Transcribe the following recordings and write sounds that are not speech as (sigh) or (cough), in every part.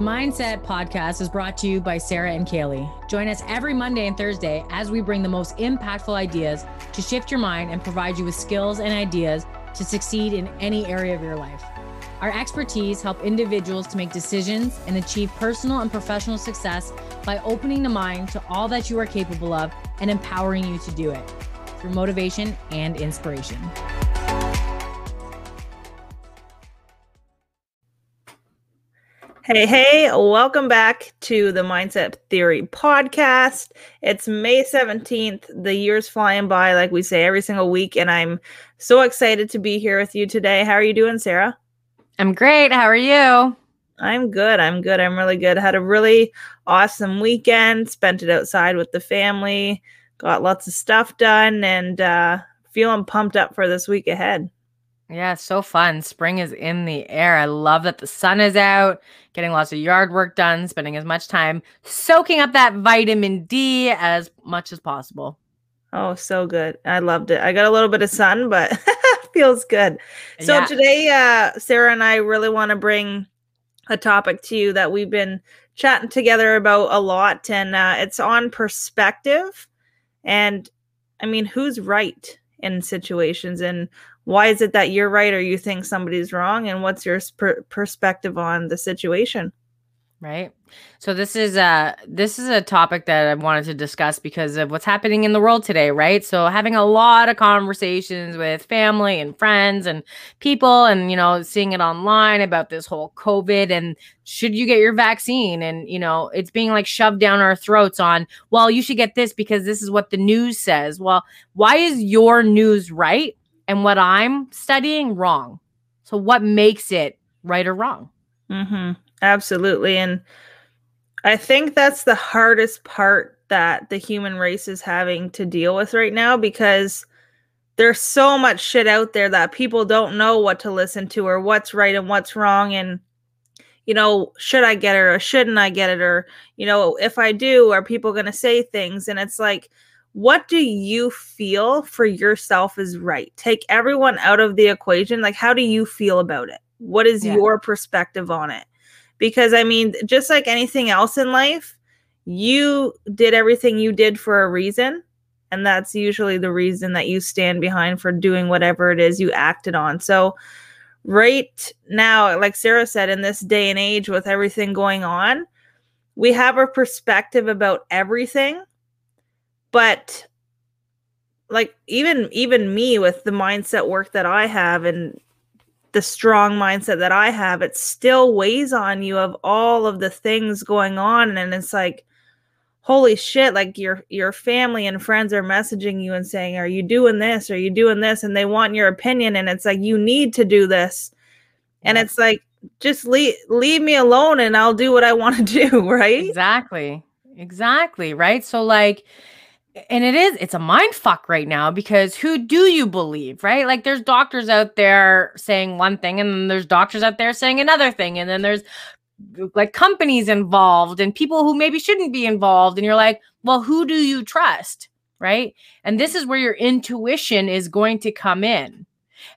Mindset Podcast is brought to you by Sarah and Kaily. Join us every Monday and Thursday as we bring the most impactful ideas to shift your mind and provide you with skills and ideas to succeed in any area of your life. Our expertise help individuals to make decisions and achieve personal and professional success by opening the mind to all that you are capable of and empowering you to do it through motivation and inspiration. Hey, hey, welcome back to the Mindset Theory podcast. It's May 17th. The year's flying by, like we say every single week, and I'm so excited to be here with you today. How are you doing, Sarah? I'm great. How are you? I'm good. I'm good. I'm really good. Had a really awesome weekend, spent it outside with the family, got lots of stuff done, and uh, feeling pumped up for this week ahead. Yeah, so fun. Spring is in the air. I love that the sun is out, getting lots of yard work done, spending as much time soaking up that vitamin D as much as possible. Oh, so good. I loved it. I got a little bit of sun, but (laughs) feels good. So yeah. today uh Sarah and I really want to bring a topic to you that we've been chatting together about a lot and uh it's on perspective and I mean, who's right in situations and why is it that you're right or you think somebody's wrong? And what's your per- perspective on the situation? Right. So this is a this is a topic that i wanted to discuss because of what's happening in the world today right? So having a lot of conversations with family and friends and people and you know seeing it online about this whole covid and should you get your vaccine? And you know it's being like shoved down our throats on well you should get this because this is what the news says. Well why is your news right and what I'm studying wrong. So what makes it right or wrong? Mm-hmm. Absolutely. And I think that's the hardest part that the human race is having to deal with right now because there's so much shit out there that people don't know what to listen to or what's right and what's wrong. And, you know, should I get it or shouldn't I get it? Or, you know, if I do, are people going to say things? And it's like, what do you feel for yourself is right? Take everyone out of the equation. Like, how do you feel about it? What is yeah. your perspective on it? Because, I mean, just like anything else in life, you did everything you did for a reason. And that's usually the reason that you stand behind for doing whatever it is you acted on. So, right now, like Sarah said, in this day and age with everything going on, we have a perspective about everything but like even even me with the mindset work that I have and the strong mindset that I have, it still weighs on you of all of the things going on. And it's like, holy shit, like your your family and friends are messaging you and saying, Are you doing this? Are you doing this? And they want your opinion. And it's like, you need to do this. And it's like, just leave leave me alone and I'll do what I want to (laughs) do, right? Exactly. Exactly. Right. So like and it is it's a mind fuck right now because who do you believe right? Like there's doctors out there saying one thing and then there's doctors out there saying another thing. And then there's like companies involved and people who maybe shouldn't be involved. And you're like well who do you trust right? And this is where your intuition is going to come in.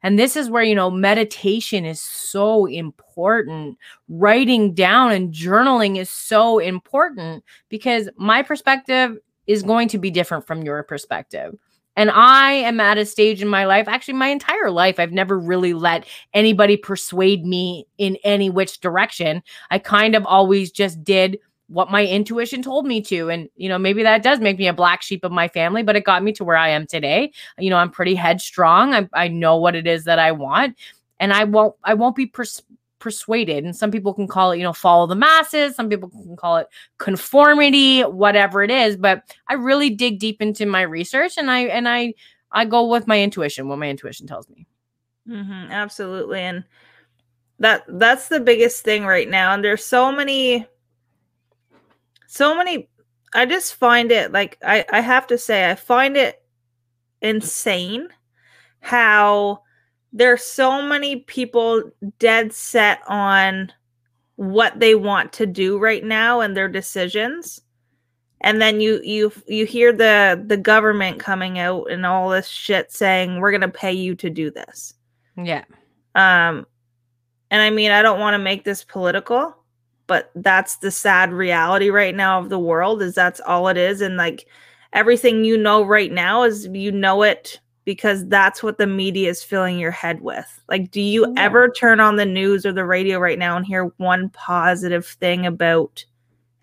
And this is where you know meditation is so important. Writing down and journaling is so important because my perspective is going to be different from your perspective. And I am at a stage in my life, actually, my entire life, I've never really let anybody persuade me in any which direction. I kind of always just did what my intuition told me to. And, you know, maybe that does make me a black sheep of my family, but it got me to where I am today. You know, I'm pretty headstrong. I, I know what it is that I want. And I won't, I won't be pers- persuaded and some people can call it you know follow the masses some people can call it conformity whatever it is but i really dig deep into my research and i and i i go with my intuition what my intuition tells me. Mm-hmm, absolutely and that that's the biggest thing right now and there's so many so many i just find it like i i have to say i find it insane how there's so many people dead set on what they want to do right now and their decisions. And then you you you hear the the government coming out and all this shit saying we're going to pay you to do this. Yeah. Um and i mean i don't want to make this political but that's the sad reality right now of the world is that's all it is. And like everything you know right now is you know it because that's what the media is filling your head with. Like do you yeah. ever turn on the news or the radio right now and hear one positive thing about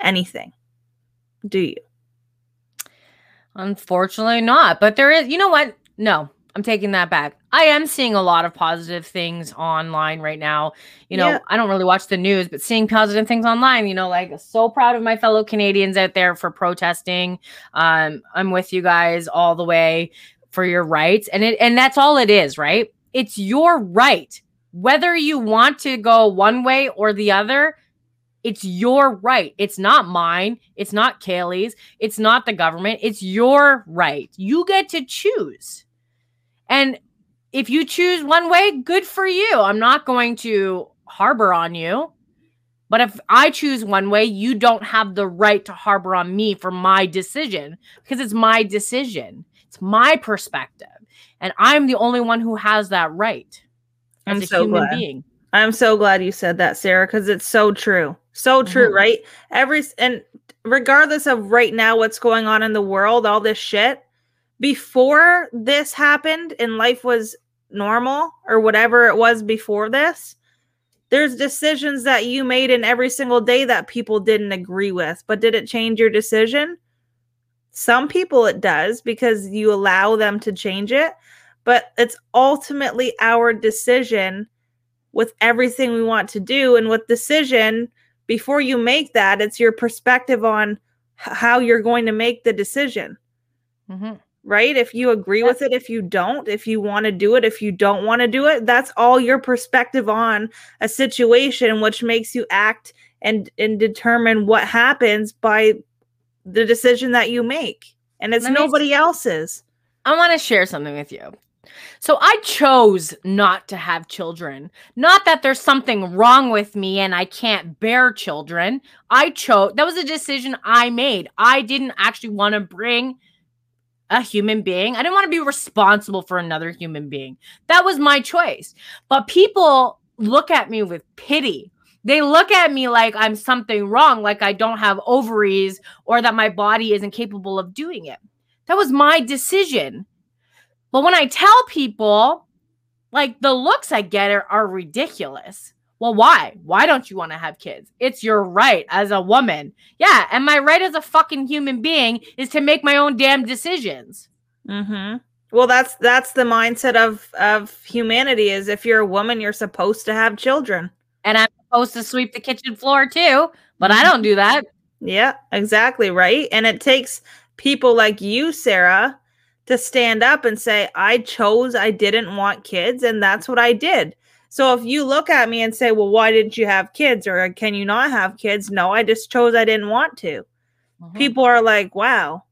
anything? Do you? Unfortunately not, but there is you know what? No, I'm taking that back. I am seeing a lot of positive things online right now. You know, yeah. I don't really watch the news, but seeing positive things online, you know, like so proud of my fellow Canadians out there for protesting. Um, I'm with you guys all the way for your rights. And it and that's all it is, right? It's your right. Whether you want to go one way or the other, it's your right. It's not mine. It's not Kaily's. It's not the government. It's your right. You get to choose. And if you choose one way, good for you. I'm not going to harbor on you. But if I choose one way, you don't have the right to harbor on me for my decision because it's my decision. It's my perspective. And I'm the only one who has that right as I'm a so human glad. being. I'm so glad you said that, Sarah, because it's so true. So true, mm-hmm. right? Every and regardless of right now what's going on in the world, all this shit, before this happened and life was normal or whatever it was before this, there's decisions that you made in every single day that people didn't agree with. But did it change your decision? Some people it does because you allow them to change it, but it's ultimately our decision with everything we want to do. And with decision, before you make that, it's your perspective on how you're going to make the decision. Mm-hmm right? If you agree with it, if you don't, if you want to do it, if you don't want to do it, that's all your perspective on a situation, which makes you act and and determine what happens by the decision that you make. And it's nobody else's. I want to share something with you. So I chose not to have children. Not that there's something wrong with me and I can't bear children. I chose that was a decision I made. I didn't actually want to bring a human being. I didn't want to be responsible for another human being. That was my choice. But people look at me with pity. They look at me like I'm something wrong, like I don't have ovaries or that my body isn't capable of doing it. That was my decision. But when I tell people, like the looks I get are, are ridiculous. Well, why? Why don't you want to have kids? It's your right as a woman. Yeah. And my right as a fucking human being is to make my own damn decisions. Mm-hmm. Well, that's that's the mindset of of humanity is if you're a woman, you're supposed to have children. And I'm supposed to sweep the kitchen floor too, but I don't do that. Yeah, exactly, right? And it takes people like you, Sarah, to stand up and say, I chose I didn't want kids, and that's what I did. So if you look at me and say, well, why didn't you have kids or can you not have kids? No, I just chose I didn't want to. Mm-hmm. People are like, wow.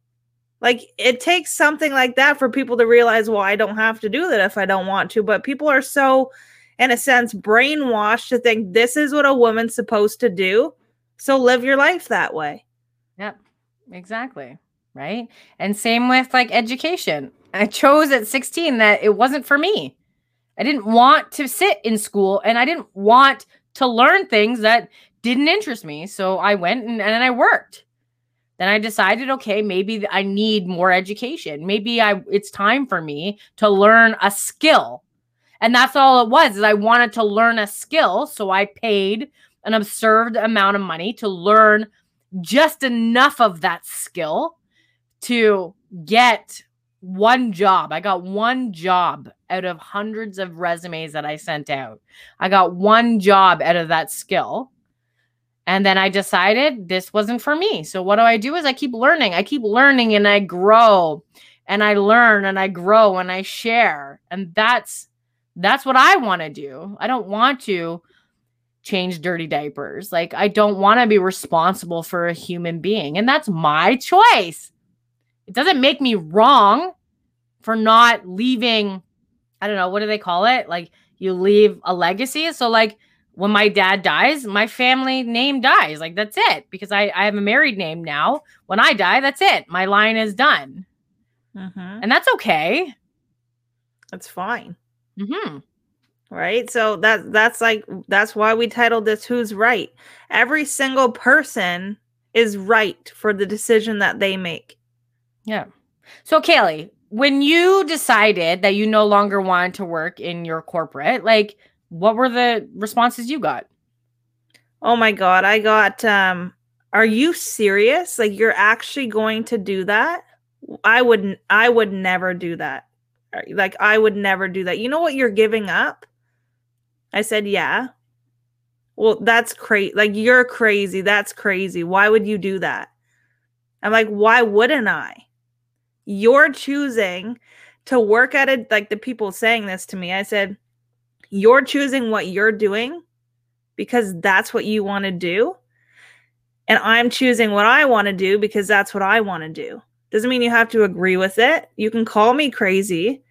Like it takes something like that for people to realize, well, I don't have to do that if I don't want to. But people are so, in a sense, brainwashed to think this is what a woman's supposed to do. So live your life that way. Yep, exactly. Right. And same with like education. I chose at 16 that it wasn't for me. I didn't want to sit in school and I didn't want to learn things that didn't interest me. So I went and, and I worked. Then I decided, okay, maybe I need more education. Maybe I it's time for me to learn a skill. And that's all it was. Is I wanted to learn a skill, so I paid an absurd amount of money to learn just enough of that skill to get one job. I got one job out of hundreds of resumes that I sent out. I got one job out of that skill. And then I decided this wasn't for me. So what do I do is I keep learning. I keep learning and I grow and I learn and I grow and I share. And that's that's what I want to do. I don't want to change dirty diapers. Like I don't want to be responsible for a human being and that's my choice. It doesn't make me wrong for not leaving, I don't know, what do they call it? Like you leave a legacy. So, like, when my dad dies, my family name dies. Like, that's it because I, I have a married name now. When I die, that's it. My line is done. Mm-hmm. And that's okay. That's fine. Mm-hmm. right? So that that's like that's why we titled this "Who's Right." Every single person is right for the decision that they make. Yeah. So Kaily, when you decided that you no longer wanted to work in your corporate, like what were the responses you got? Oh my god, I got um are you serious? Like you're actually going to do that? I wouldn't. I would never do that. Like I would never do that. You know what you're giving up? I said, "Yeah." Well, that's crazy. Like you're crazy. That's crazy. Why would you do that? I'm like, "Why wouldn't I?" You're choosing to work at it like the people saying this to me. I said, "You're choosing what you're doing because that's what you want to do." And I'm choosing what I want to do because that's what I want to do. Doesn't mean you have to agree with it. You can call me crazy,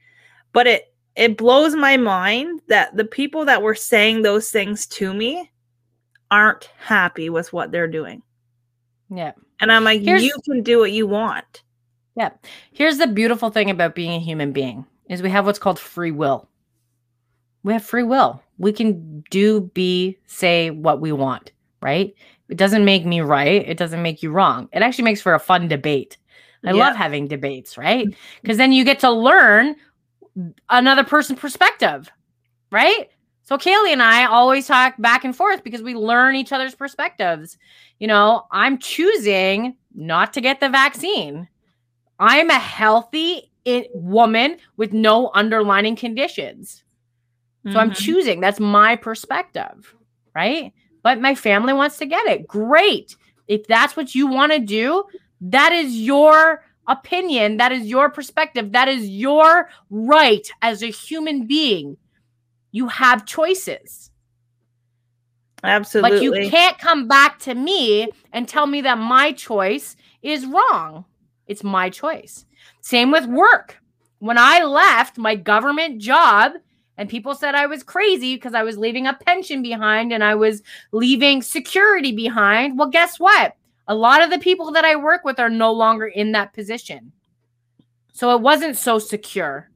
but it it blows my mind that the people that were saying those things to me aren't happy with what they're doing. Yeah. And I'm like, Here's, you can do what you want. Yeah. Here's the beautiful thing about being a human being is we have what's called free will. We have free will. We can do, be, say what we want, right? It doesn't make me right. It doesn't make you wrong. It actually makes for a fun debate. I yeah. love having debates, right? Because then you get to learn another person's perspective, right? So Kaily and I always talk back and forth because we learn each other's perspectives. You know, I'm choosing not to get the vaccine. I'm a healthy woman with no underlining conditions. So mm-hmm. I'm choosing. That's my perspective, right? but my family wants to get it. Great. If that's what you want to do, that is your opinion. That is your perspective. That is your right as a human being. You have choices. Absolutely. But you can't come back to me and tell me that my choice is wrong. It's my choice. Same with work. When I left my government job and people said I was crazy because I was leaving a pension behind and I was leaving security behind. Well, guess what? A lot of the people that I work with are no longer in that position. So it wasn't so secure,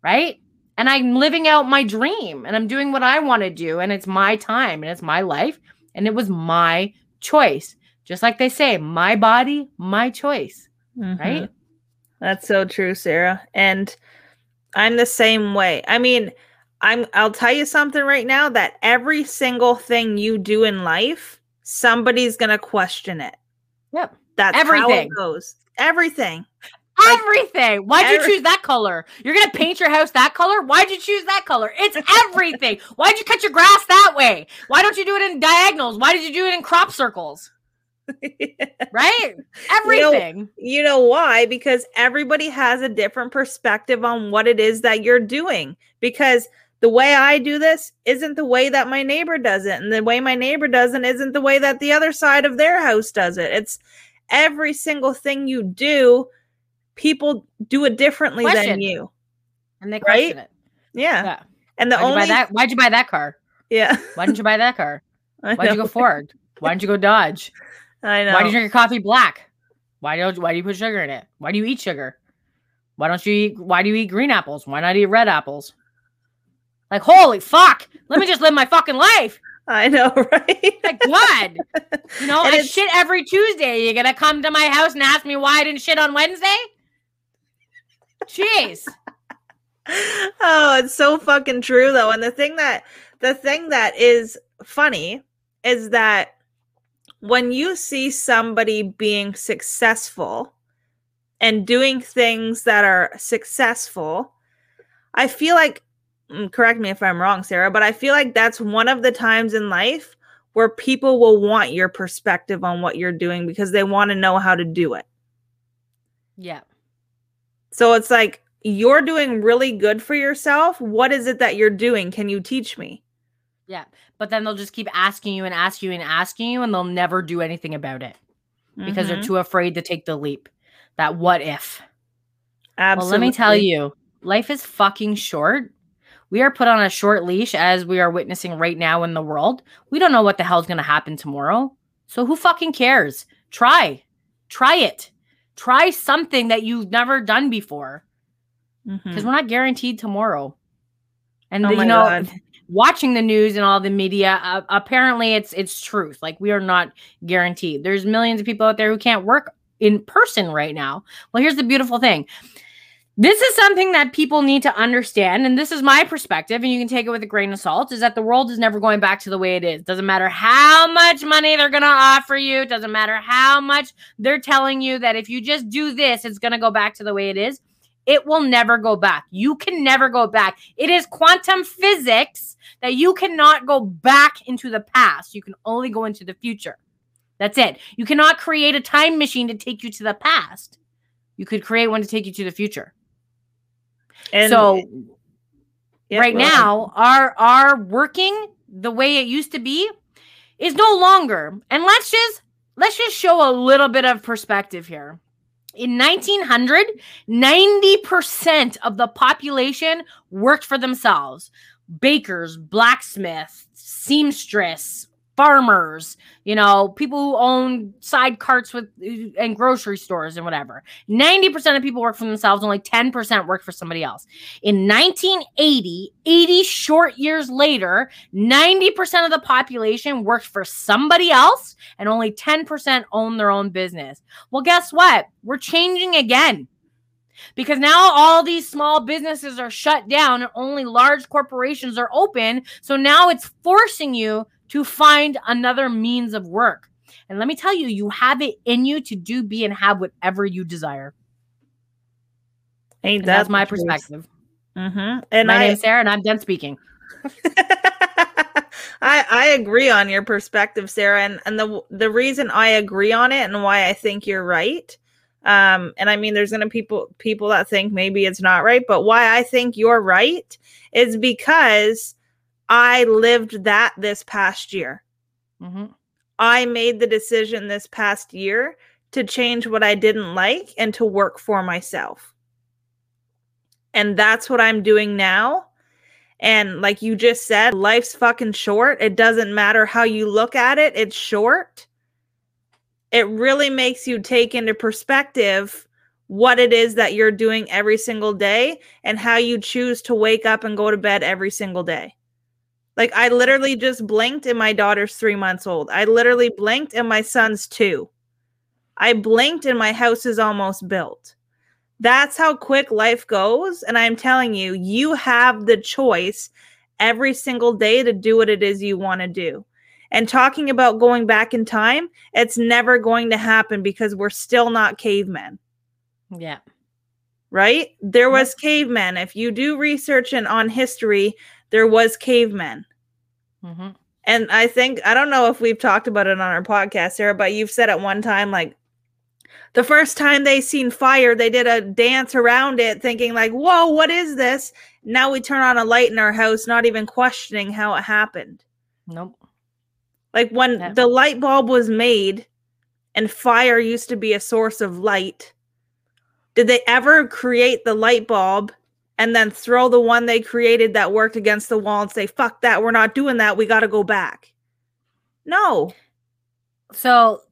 right? And I'm living out my dream and I'm doing what I want to do. And it's my time and it's my life. And it was my choice. Just like they say, my body, my choice. Mm-hmm. Right? That's so true, Sarah. And I'm the same way. I mean, I'm I'll tell you something right now that every single thing you do in life, somebody's gonna question it. Yep. That's everything how it goes. Everything. Everything. Why'd every- you choose that color? You're gonna paint your house that color? Why'd you choose that color? It's (laughs) everything. Why'd you cut your grass that way? Why don't you do it in diagonals? Why did you do it in crop circles? (laughs) right? Everything. You know, you know why? Because everybody has a different perspective on what it is that you're doing. Because the way I do this isn't the way that my neighbor does it. And the way my neighbor does it isn't the way that the other side of their house does it. It's every single thing you do, people do it differently question. than you. And they question right? it. Yeah. yeah. And the why'd only you that, why'd you buy that car? Yeah. Why didn't you buy that car? (laughs) Why'd you go Ford? Why didn't you go Dodge? (laughs) I know. Why do you drink your coffee black? Why don't why do you put sugar in it? Why do you eat sugar? Why don't you eat why do you eat green apples? Why not eat red apples? Like, holy fuck, let me just live my fucking life. (laughs) I know, (laughs) right? Like, God. You know, (laughs) and I shit every Tuesday. You're gonna come to my house and ask me why I didn't shit on Wednesday? Jeez. oh, it's so fucking true though. And the thing that the thing that is funny is that when you see somebody being successful and doing things that are successful, I feel like, correct me if I'm wrong, Sarah, but I feel like that's one of the times in life where people will want your perspective on what you're doing because they want to know how to do it. Yeah. So it's like, you're doing really good for yourself. What is it that you're doing? Can you teach me? Yeah. But then they'll just keep asking you and asking you and asking you, and they'll never do anything about it because mm-hmm. they're too afraid to take the leap. That what if? Absolutely. Well, let me tell you, life is fucking short. We are put on a short leash as we are witnessing right now in the world. We don't know what the hell's going to happen tomorrow. So who fucking cares? Try. Try it. Try something that you've never done before. Because mm-hmm. we're not guaranteed tomorrow. And Oh you know, God. watching the news and all the media, uh, apparently it's it's truth. Like we are not guaranteed. There's millions of people out there who can't work in person right now. Well, here's the beautiful thing. This is something that people need to understand, and this is my perspective, and you can take it with a grain of salt. Is that the world is never going back to the way it is. Doesn't matter how much money they're gonna offer you. Doesn't matter how much they're telling you that if you just do this, it's gonna go back to the way it is. It will never go back. You can never go back. It is quantum physics that you cannot go back into the past. You can only go into the future. That's it. You cannot create a time machine to take you to the past. You could create one to take you to the future. And so yeah, right ahead. now, our our working the way it used to be is no longer. And let's just let's just show a little bit of perspective here. In 1900, 90% of the population worked for themselves. Bakers, blacksmiths, seamstress, farmers, you know, people who own side carts with uh, and grocery stores and whatever. 90% of people work for themselves, only 10% work for somebody else. In 1980, 80 short years later, 90% of the population worked for somebody else and only 10% own their own business. Well, guess what? We're changing again. Because now all these small businesses are shut down and only large corporations are open. So now it's forcing you to find another means of work. And let me tell you, you have it in you to do, be, and have whatever you desire. Ain't that that's my perspective. Mhm. And my I, name's Sarah, and I'm done speaking. (laughs) I I agree on your perspective, Sarah, and and the the reason I agree on it and why I think you're right. Um, and I mean, there's gonna people people that think maybe it's not right, but why I think you're right is because I lived that this past year. hmm I made the decision this past year to change what I didn't like and to work for myself. And that's what I'm doing now. And like you just said, life's fucking short. It doesn't matter how you look at it, it's short. It really makes you take into perspective what it is that you're doing every single day and how you choose to wake up and go to bed every single day. Like I literally just blinked and my daughter's three months old. I literally blinked and my son's two. I blinked and my house is almost built. That's how quick life goes. And I'm telling you, you have the choice every single day to do what it is you want to do. And talking about going back in time, it's never going to happen because we're still not cavemen Yeah. right? There was cavemen. If you do research and on history, there was cavemen. hmm And I think I don't know if we've talked about it on our podcast, Sarah, but you've said at one time like the first time they seen fire, they did a dance around it, thinking like, "Whoa, what is this?" Now we turn on a light in our house, not even questioning how it happened. Nope. Like when Yeah. the light bulb was made, and fire used to be a source of light. Did they ever create the light bulb and then throw the one they created that worked against the wall and say, fuck that, we're not doing that, we got to go back? No. So,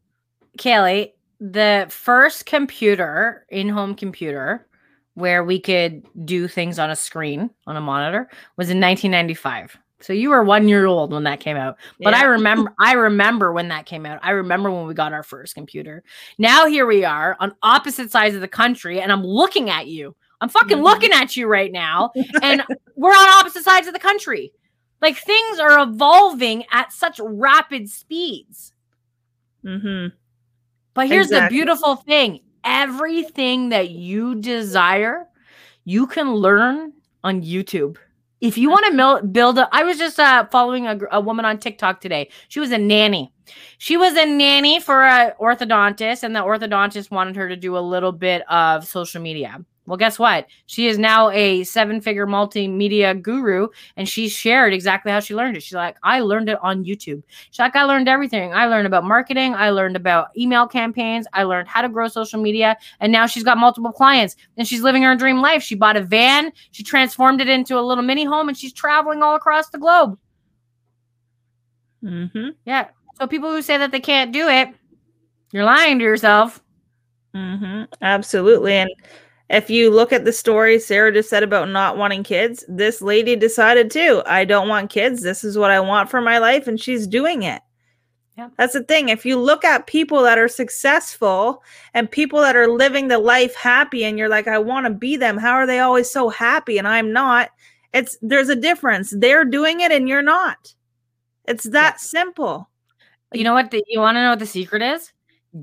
Kaily, the first computer, in home computer, where we could do things on a screen, on a monitor, was in 1995. So you were one year old when that came out. But I remember (laughs) I remember when that came out. I remember when we got our first computer. Now here we are on opposite sides of the country, and I'm looking at you. I'm fucking Mhm. looking at you right now, and we're on opposite sides of the country. Like things are evolving at such rapid speeds. Mm-hmm. But here's Exactly. the beautiful thing everything that you desire, you can learn on YouTube. If you want to mil- build a, I was just uh, following a, a woman on TikTok today. She was a nanny. She was a nanny for an orthodontist, and the orthodontist wanted her to do a little bit of social media. Well, guess what? She is now a seven-figure multimedia guru, and she shared exactly how she learned it. She's like, I learned it on YouTube. She's like, I learned everything. I learned about marketing. I learned about email campaigns. I learned how to grow social media. And now she's got multiple clients and she's living her dream life. She bought a van, she transformed it into a little mini home, and she's traveling all across the globe. Mm-hmm. Yeah. So people who say that they can't do it, you're lying to yourself. Mm-hmm. Absolutely. And if you look at the story Sarah just said about not wanting kids, this lady decided too, I don't want kids. This is what I want for my life. And she's doing it. Yep. That's the thing. If you look at people that are successful and people that are living the life happy, and you're like, I want to be them, how are they always so happy and I'm not? It's there's a difference. They're doing it and you're not. It's that simple. You know what? The, you want to know what the secret is?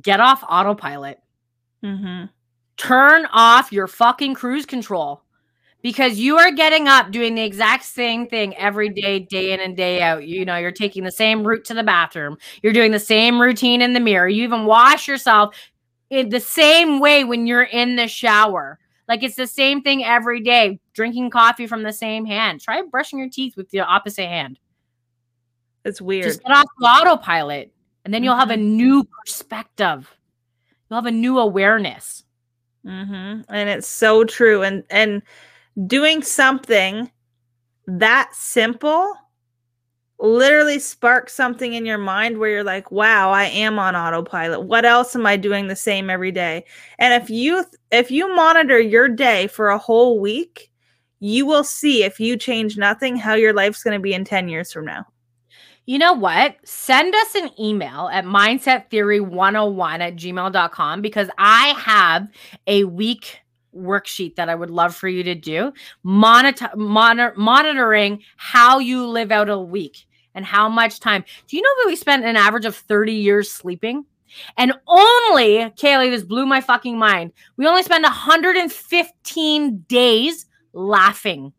Get off autopilot. Mm-hmm. Turn off your fucking cruise control because you are getting up doing the exact same thing every day, day in and day out. You know, you're taking the same route to the bathroom, you're doing the same routine in the mirror. You even wash yourself in the same way when you're in the shower. Like it's the same thing every day, drinking coffee from the same hand. Try brushing your teeth with the opposite hand. It's weird. Just get off the autopilot, and then you'll have a Mhm. new perspective. You'll have a new awareness. Mm-hmm. And it's so true. And and doing something that simple literally sparks something in your mind where you're like, wow, I am on autopilot. What else am I doing the same every day? And if you if you monitor your day for a whole week, you will see if you change nothing, how your life's going to be in 10 years from now. You know what? Send us an email at mindsettheory101 at gmail.com because I have a week worksheet that I would love for you to do. Monitor, monitor monitoring how you live out a week and how much time. Do you know that we spent an average of 30 years sleeping? And only, Kaily, this blew my fucking mind. We only spend 115 days laughing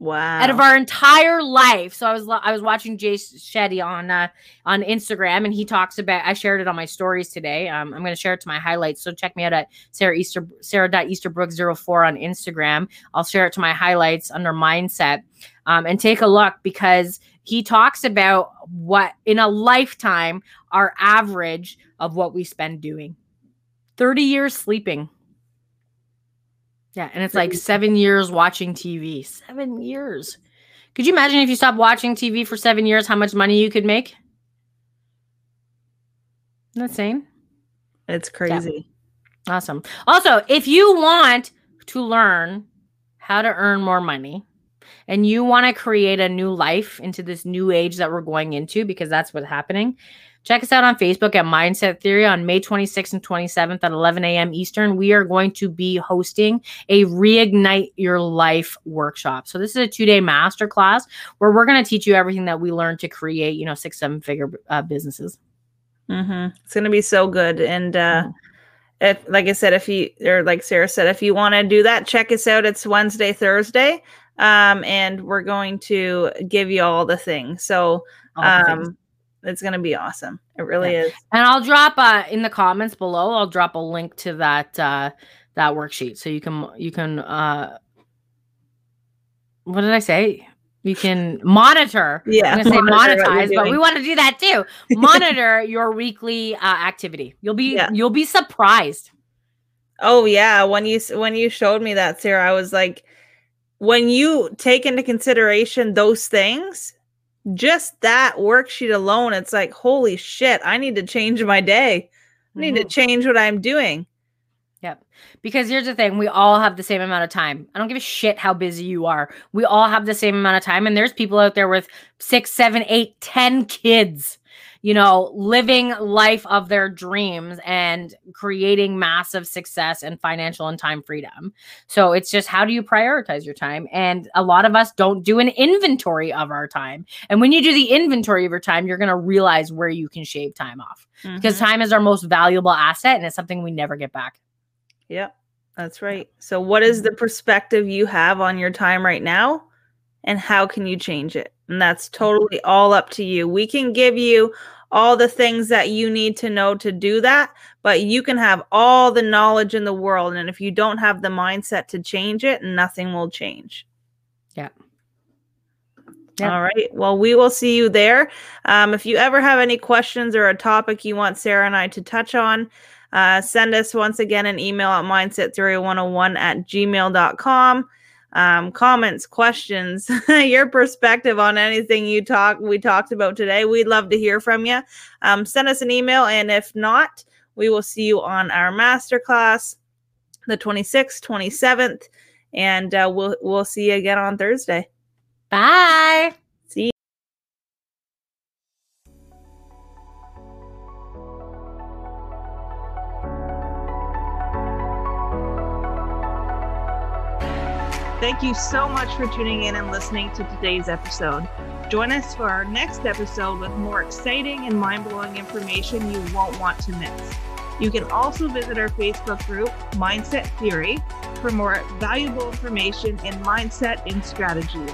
Wow. out of our entire life. So I was I was watching Jay Shetty on uh, on Instagram, and he talks about. I shared it on my stories today. Um, I'm going to share it to my highlights. So check me out at Sarah Easter Sarah.Easterbrook04 on Instagram. I'll share it to my highlights under mindset, um, and take a look because he talks about what in a lifetime our average of what we spend doing. 30 years sleeping. Yeah, and it's like seven years watching TV. Seven years. Could you imagine if you stopped watching TV for seven years, how much money you could make? Isn't that insane? it's crazy. Awesome. Also, if you want to learn how to earn more money and you want to create a new life into this new age that we're going into, because that's what's happening, check us out on Facebook at Mindset Theory on May 26th and 27th at 11 a.m. Eastern. We are going to be hosting a Reignite Your Life workshop. So, this is a two day masterclass where we're going to teach you everything that we learned to create, you know, six, seven figure uh, businesses. hmm It's gonna be so good. And uh if like I said, if you or like Sarah said, if you want to do that, check us out. It's Wednesday, Thursday. Um, and we're going to give you all the things. So All the things. um it's gonna be awesome. It really Yeah. is. And I'll drop uh in the comments below, I'll drop a link to that uh that worksheet so you can you can uh what did I say? You can monitor. Yeah. I'm gonna say monitor monetize, but we want to do that too. (laughs) Monitor your weekly uh, activity. You'll be Yeah. you'll be surprised. Oh yeah, when you when you showed me that, Sarah, I was like, when you take into consideration those things, just that worksheet alone, it's like, holy shit, I need to change my day. I need to Mhm. change what I'm doing. Yep. Because here's the thing, we all have the same amount of time. I don't give a shit how busy you are. We all have the same amount of time. And there's people out there with six, seven, eight, ten kids, you know, living life of their dreams and creating massive success and financial and time freedom. So it's just how do you prioritize your time? And a lot of us don't do an inventory of our time. And when you do the inventory of your time, you're gonna realize where you can shave time off. Because Mhm. time is our most valuable asset and it's something we never get back. Yep, that's right. So, what is the perspective you have on your time right now, and how can you change it? And that's totally all up to you. We can give you all the things that you need to know to do that, but you can have all the knowledge in the world. And if you don't have the mindset to change it, nothing will change. Yeah. Yeah. All right. Well, we will see you there. Um, if you ever have any questions or a topic you want Sarah and I to touch on, uh, send us once again an email at mindsettheory101 at gmail.com. Um, comments, questions, (laughs) your perspective on anything you talk we talked about today. We'd love to hear from you. Um, send us an email, and if not, we will see you on our masterclass. the 26th, 27th, and uh, we'll we'll see you again on Thursday. Bye. You so much for tuning in and listening to today's episode. Join us for our next episode with more exciting and mind blowing information you won't want to miss. You can also visit our Facebook group, Mindset Theory, for more valuable information in mindset and strategy.